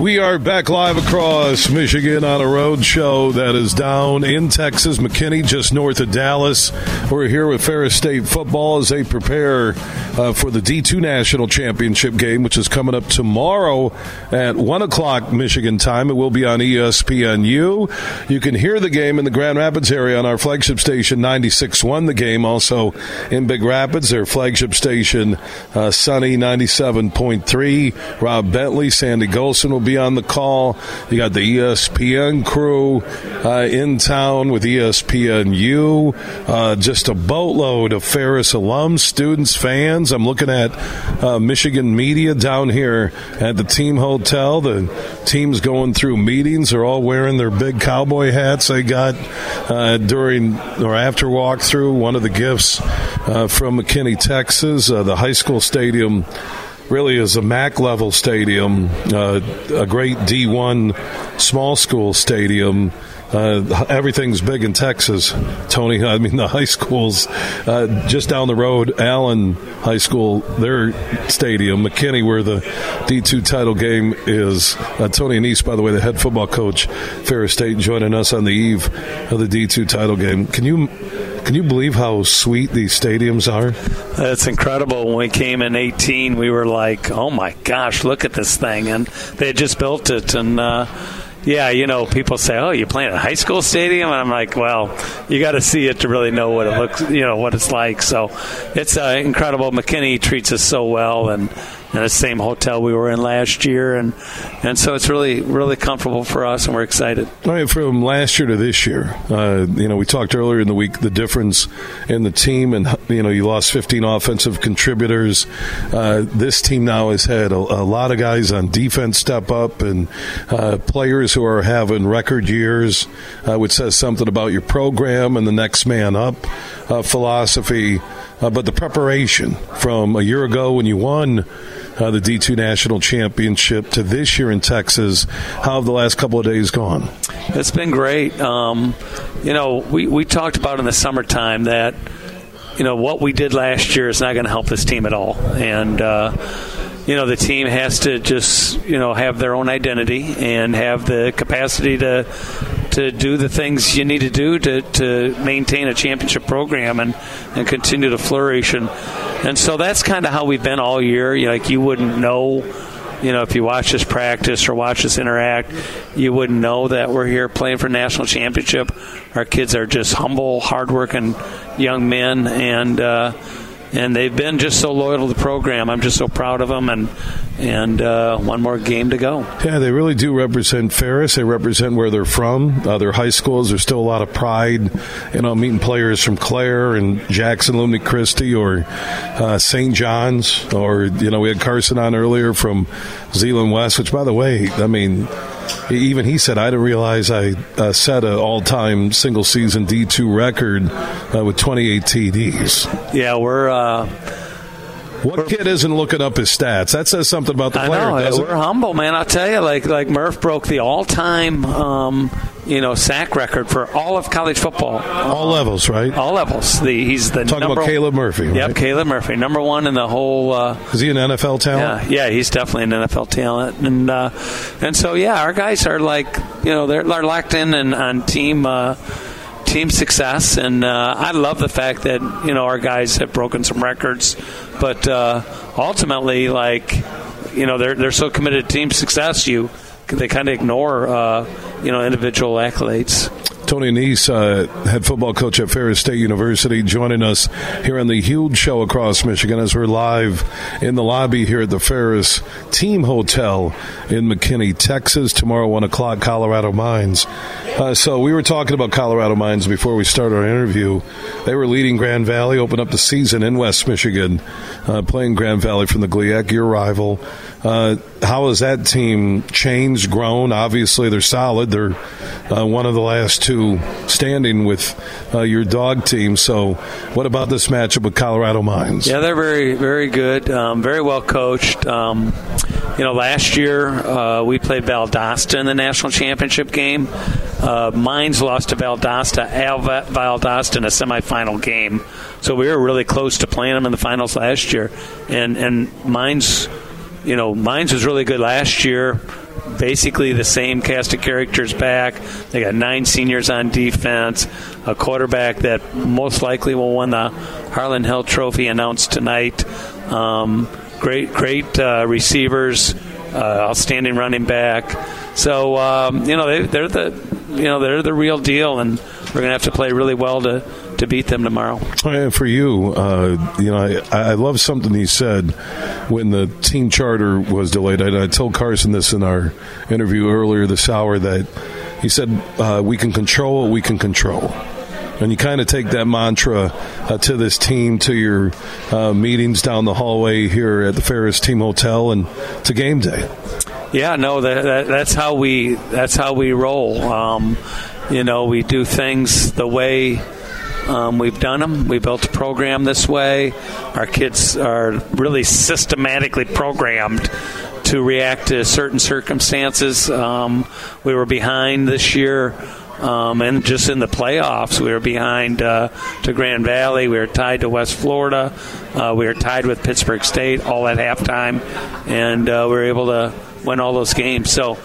We are back live across Michigan on a road show that is down in Texas, McKinney, just north of Dallas. We're here with Ferris State football as they prepare uh, for the D2 National Championship game, which is coming up tomorrow at 1 o'clock Michigan time. It will be on ESPNU. You can hear the game in the Grand Rapids area on our flagship station 96.1. The game also in Big Rapids, their flagship station uh, Sunny 97.3. Rob Bentley, Sandy Golson will be on the call. You got the ESPN crew uh, in town with ESPNU. Uh, just a boatload of Ferris alums, students, fans. I'm looking at uh, Michigan media down here at the team hotel. The team's going through meetings. They're all wearing their big cowboy hats they got uh, during or after walkthrough. One of the gifts uh, from McKinney, Texas, uh, the high school stadium really is a MAC level stadium, uh, a great D1 small school stadium. Uh, everything's big in Texas, Tony. I mean, the high schools uh, just down the road, Allen High School, their stadium, McKinney, where the D2 title game is. Uh, Tony Annese, by the way, the head football coach, Ferris State, joining us on the eve of the D2 title game. Can you can you believe how sweet these stadiums are? It's incredible. When we came in 18, we were like, "Oh my gosh, look at this thing!" And they just built it, and uh, yeah, you know, people say, "Oh, you're playing at a high school stadium?" And I'm like, "Well, you got to see it to really know what it looks, you know, what it's like." So it's uh, incredible. McKinney treats us so well, and in the same hotel we were in last year, and and so it's really really comfortable for us, and we're excited. All right, from last year to this year, uh, you know, we talked earlier in the week the difference in the team, and you know, you lost 15 offensive contributors. Uh, this team now has had a, a, lot of guys on defense step up, and uh, players who are having record years, uh, which says something about your program and the next man up uh, philosophy. Uh, but the preparation from a year ago when you won uh, the D2 National Championship to this year in Texas. How have the last couple of days gone? It's been great. Um, you know, we, we talked about in the summertime that, you know, what we did last year is not going to help this team at all. And, uh, you know the team has to just you know have their own identity and have the capacity to to do the things you need to do to, to maintain a championship program and, and continue to flourish and and so that's kind of how we've been all year. You like you wouldn't know, you know, if you watch us practice or watch us interact, you wouldn't know that we're here playing for national championship. Our kids are just humble, hardworking young men, and. Uh, and they've been just so loyal to the program. I'm just so proud of them, and and uh, one more game to go. Yeah, they really do represent Ferris. They represent where they're from. Uh, their high schools. There's still a lot of pride, you know, meeting players from Clare and Jackson, Lumen Christi, or uh, St. John's, or you know, we had Carson on earlier from Zeeland West. Which, by the way, I mean even he said, I didn't realize I uh, set an all time single season D2 record uh, with 28 TDs. Yeah, we're. Uh, what kid isn't looking up his stats? That says something about the player. I know. We're humble, man. I'll tell you, like like Murph broke the all time um, you know sack record for all of college football. All levels, right? All levels. The, he's the talking number, about Caleb Murphy. Right? Yep, Caleb Murphy, number one in the whole. Uh, Is he an NFL talent? Yeah, yeah, he's definitely an NFL talent, and uh, and so yeah, our guys are like you know they're, they're locked in and on team. Uh, team success, and uh, I love the fact that you know our guys have broken some records, but uh, ultimately, like you know, they're they're so committed to team success, you they kind of ignore uh, you know individual accolades. Tony Annese, uh, head football coach at Ferris State University, joining us here on the huge show across Michigan as we're live in the lobby here at the Ferris Team Hotel in McKinney, Texas. Tomorrow, 1 o'clock, Colorado Mines. Uh, so we were talking about Colorado Mines before we started our interview. They were leading Grand Valley, opened up the season in West Michigan, uh, playing Grand Valley from the GLIAC, your rival. Uh, how has that team changed, grown? Obviously, they're solid. They're uh, one of the last two standing with uh, your dog team. So, what about this matchup with Colorado Mines? Yeah, they're very, very good, um, very well coached. Um, you know, last year uh, we played Valdosta in the national championship game. Uh, Mines lost to Valdosta, Al Valdosta in a semifinal game. So we were really close to playing them in the finals last year. And and Mines you know, Mines was really good last year. Basically the same cast of characters back. They got nine seniors on defense, a quarterback that most likely will win the Harlon Hill Trophy announced tonight. Um, great, great uh, receivers, uh, outstanding running back. So um, you know they, they're the you know they're the real deal, and we're going to have to play really well to to beat them tomorrow. And for you, uh, you know, I, I love something he said when the team charter was delayed. I, I told Carson this in our interview earlier this hour that he said uh, we can control what we can control. And you kind of take that mantra uh, to this team, to your uh, meetings down the hallway here at the Ferris Team Hotel, and to game day. Yeah, no, that, that, that's how we that's how we roll. Um, you know, we do things the way um, we've done them. We built a program this way. Our kids are really systematically programmed to react to certain circumstances. Um, we were behind this year. Um, and just in the playoffs, we were behind uh, to Grand Valley. We were tied to West Florida. Uh, we were tied with Pittsburg State all at halftime, and uh, we were able to win all those games. So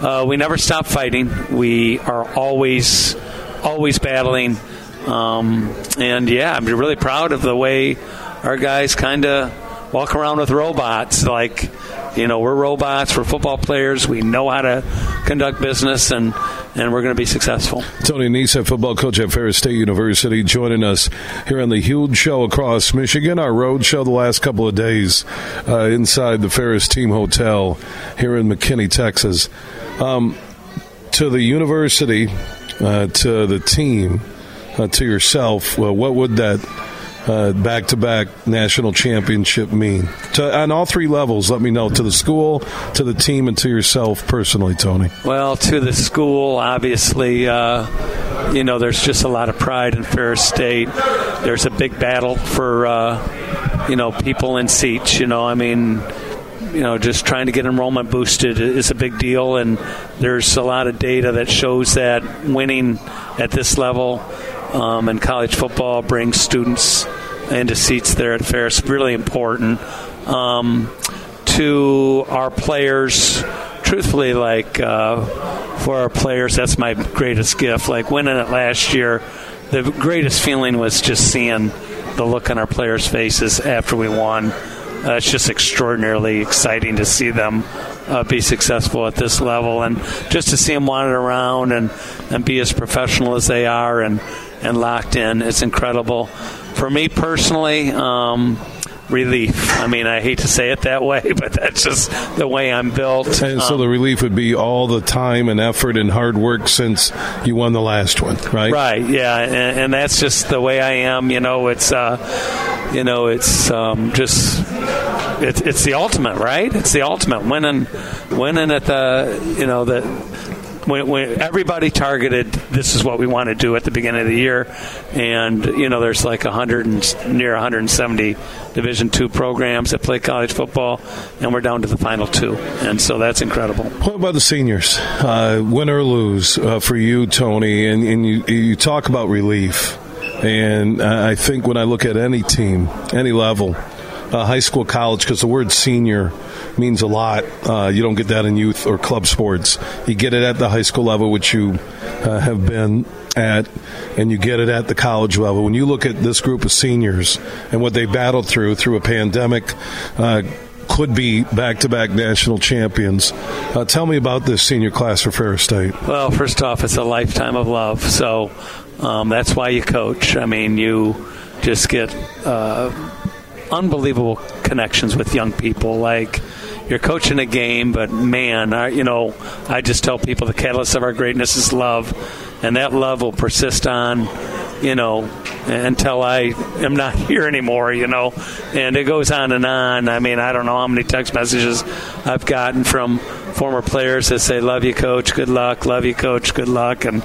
uh, we never stop fighting. We are always, always battling. Um, and yeah, I'm really proud of the way our guys kind of walk around with robots. Like, you know, we're robots, we're football players, we know how to conduct business, and, and we're going to be successful. Tony Annese, football coach at Ferris State University, joining us here on the huge show across Michigan, our road show the last couple of days uh, inside the Ferris Team Hotel here in McKinney, Texas. Um, to the university, uh, to the team, uh, to yourself, what would that back to back national championship mean? To, on all three levels, let me know to the school, to the team, and to yourself personally, Tony. Well, to the school, obviously, uh, you know, there's just a lot of pride in Ferris State. There's a big battle for, uh, you know, people in seats. You know, I mean, you know, just trying to get enrollment boosted is a big deal, and there's a lot of data that shows that winning at this level um, and college football brings students into seats there at Ferris. Really important um, to our players. Truthfully, like uh, for our players, that's my greatest gift. Like winning it last year, the greatest feeling was just seeing the look on our players' faces after we won. Uh, it's just extraordinarily exciting to see them uh, be successful at this level, and just to see them wander around and, and be as professional as they are, and and locked in. It's incredible. For me personally, um, relief. I mean, I hate to say it that way, but that's just the way I'm built. And so um, the relief would be all the time and effort and hard work since you won the last one, right? Right. Yeah, and, and that's just the way I am. You know, it's uh, you know, it's um, just it's it's the ultimate, right? It's the ultimate winning, winning at the you know the when, when, everybody targeted this is what we want to do at the beginning of the year, and you know there's like 100 and near 170 Division two programs that play college football, and we're down to the final two, and so that's incredible. What about the seniors? Uh, win or lose uh, for you, Tony, and, and you, you talk about relief, and I think when I look at any team, any level, uh, high school, college, because the word senior means a lot. Uh, you don't get that in youth or club sports. You get it at the high school level, which you uh, have been at, and you get it at the college level. When you look at this group of seniors and what they battled through through a pandemic, uh, could be back-to-back national champions. Uh, tell me about this senior class for Ferris State. Well, first off, it's a lifetime of love, so um, that's why you coach. I mean, you just get uh, unbelievable connections with young people. Like you're coaching a game, but man, I, you know, I just tell people the catalyst of our greatness is love, and that love will persist on, you know, until I am not here anymore, you know, and it goes on and on. I mean, I don't know how many text messages I've gotten from former players that say, "Love you, coach. Good luck. Love you, coach. Good luck." And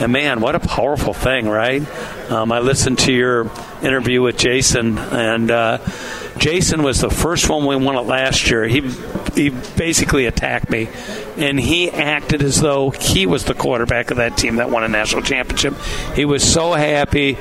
and man, what a powerful thing, right? Um, I listened to your interview with Jason, and uh, Jason was the first one we won it last year. He he basically attacked me, and he acted as though he was the quarterback of that team that won a national championship. He was so happy.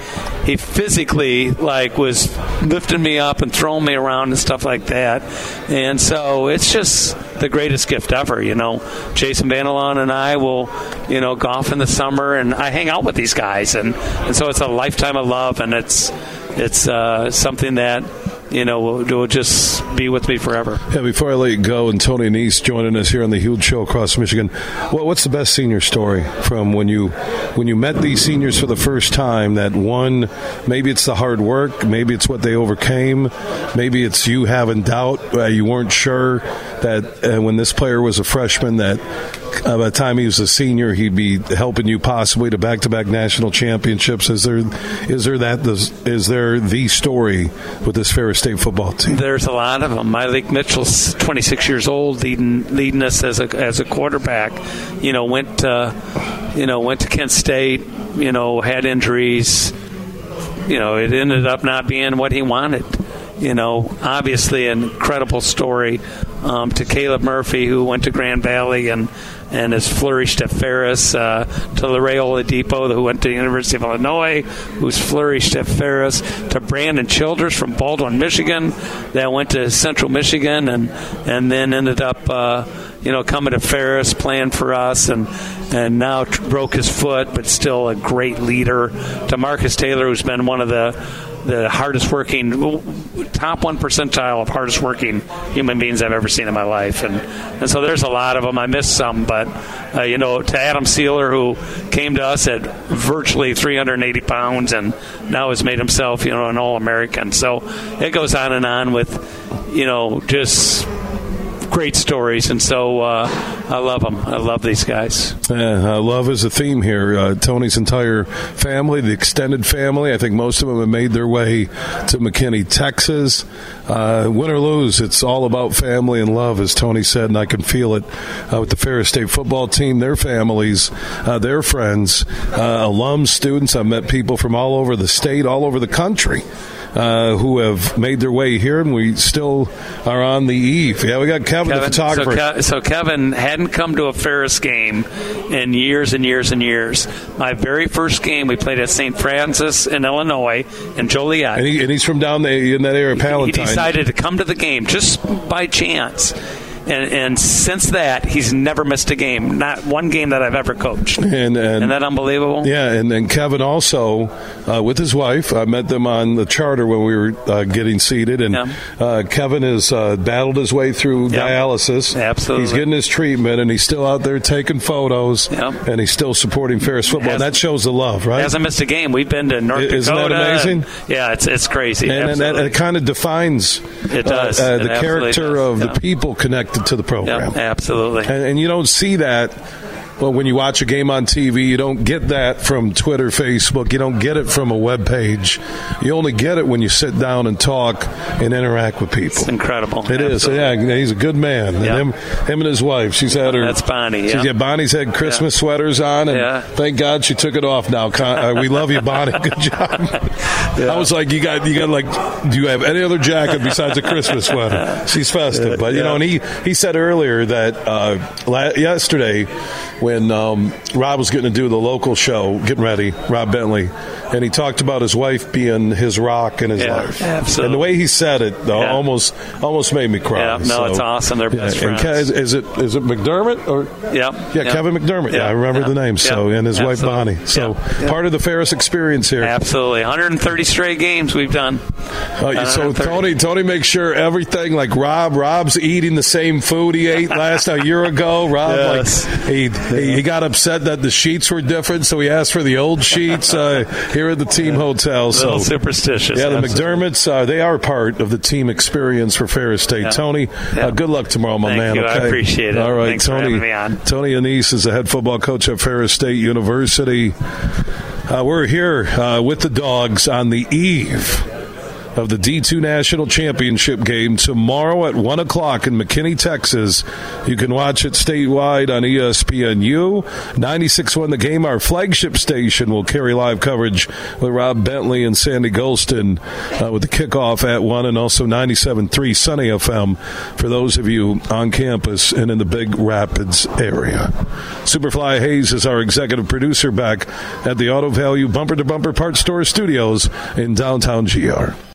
he physically like was lifting me up and throwing me around and stuff like that. And so it's just the greatest gift ever. You know, Jason Vander Laan and I will, you know, golf in the summer, and I hang out with these guys, and and so it's a lifetime of love, and it's it's uh, something that you know, will, will just be with me forever. Yeah, before I let you go, and Tony Annese joining us here on the Huge Show across Michigan, what, what's the best senior story from when you when you met these seniors for the first time? That one, maybe it's the hard work, maybe it's what they overcame, maybe it's you having doubt, uh, you weren't sure that uh, when this player was a freshman that uh, by the time he was a senior, he'd be helping you possibly to back-to-back national championships. Is there is there that is there the story with this Ferris State football team? There's a lot of them. Mylik Mitchell's 26 years old, leading leading us as a as a quarterback. You know, went to, you know went to Kent State. You know, had injuries. You know, it ended up not being what he wanted you know, obviously an incredible story um, to Caleb Murphy, who went to Grand Valley and and has flourished at Ferris, uh, to Larray Depot, who went to the University of Illinois, who's flourished at Ferris, to Brandon Childers from Baldwin, Michigan, that went to Central Michigan and and then ended up. Uh, you know, coming to Ferris, playing for us, and and now broke his foot, but still a great leader. To Marcus Taylor, who's been one of the the hardest working, top one percentile of hardest working human beings I've ever seen in my life. And, and so there's a lot of them. I missed some, but, uh, you know, to Adam Sealer, who came to us at virtually 380 pounds and now has made himself, you know, an All American. So it goes on and on with, you know, just great stories, and so uh, I love them. I love these guys. Yeah, uh, love is a theme here. Uh, Tony's entire family, the extended family, I think most of them have made their way to McKinney, Texas. Uh, win or lose, it's all about family and love, as Tony said, and I can feel it uh, with the Ferris State football team, their families, uh, their friends, alums, students. I've met people from all over the state, all over the country uh, who have made their way here, and we still are on the eve. Yeah, we got Kevin, Kevin the photographer. So, Ke- so, Kevin hadn't come to a Ferris game in years and years and years. My very first game, we played at St. Francis in Illinois in Joliet. And, he, and he's from down there in that area, of Palatine. He decided to come to the game just by chance and, and since that, he's never missed a game. Not one game that I've ever coached. And, and Isn't that unbelievable? Yeah, and then Kevin also uh, with his wife. I met them on the charter when we were uh, getting seated, and yeah. uh, Kevin has uh, battled his way through yep. dialysis. Absolutely, he's getting his treatment, and he's still out there taking photos, yep. and he's still supporting Ferris football. That shows the love, right? He hasn't missed a game. We've been to North Isn't Dakota. Isn't that amazing? And, yeah, it's it's crazy. And, and that it kind of defines it does uh, the it character does. of yeah. the people connected to the program. Yep, absolutely. And, and, you don't see that. Well, when you watch a game on TV, you don't get that from Twitter, Facebook. You don't get it from a web page. You only get it when you sit down and talk and interact with people. It's incredible. It Absolutely. is. Yeah, he's a good man. Yep. And him, him and his wife. She's had her. That's Bonnie. She's yeah. Bonnie's had Christmas yeah. sweaters on, and yeah. thank God she took it off. Now uh, we love you, Bonnie. Good job. I was like, you got, you got like, do you have any other jacket besides a Christmas sweater? She's festive, but you know, and he he said earlier that uh, yesterday when um, Rob was getting to do the local show, getting ready, Rob Bentley, and he talked about his wife being his rock in his yeah, life. Absolutely. And the way he said it, though, yeah. almost almost made me cry. Yeah, no, so, it's awesome. They're best friends. Ke- is it is it McDermott or yeah, yeah, Kevin McDermott? Yeah, I remember the name. So and his Absolutely. wife Bonnie. So part of the Ferris experience here. Absolutely, 130 straight games we've done. Uh, so Tony Tony makes sure everything like Rob Rob's eating the same food he ate last a year ago. Rob yes. like he, he, he got upset that the sheets were different, so he asked for the old sheets uh, here at the team hotel. So superstitious. Yeah, the absolutely. McDermotts uh, they are part of the team experience for Ferris State. Yeah. Tony, yeah. Uh, good luck tomorrow, my Thank man. You. Okay, I appreciate it. All right, Thanks Tony. Tony Annese is the head football coach at Ferris State University. Uh, we're here uh, with the dogs on the eve of the D2 National Championship game tomorrow at 1 o'clock in McKinney, Texas. You can watch it statewide on ESPNU. 96.1 The Game, our flagship station, will carry live coverage with Rob Bentley and Sandy Golston uh, with the kickoff at 1 and also 97.3 Sunny FM for those of you on campus and in the Big Rapids area. Superfly Hayes is our executive producer back at the Auto Value Bumper to Bumper Parts Store Studios in downtown GR.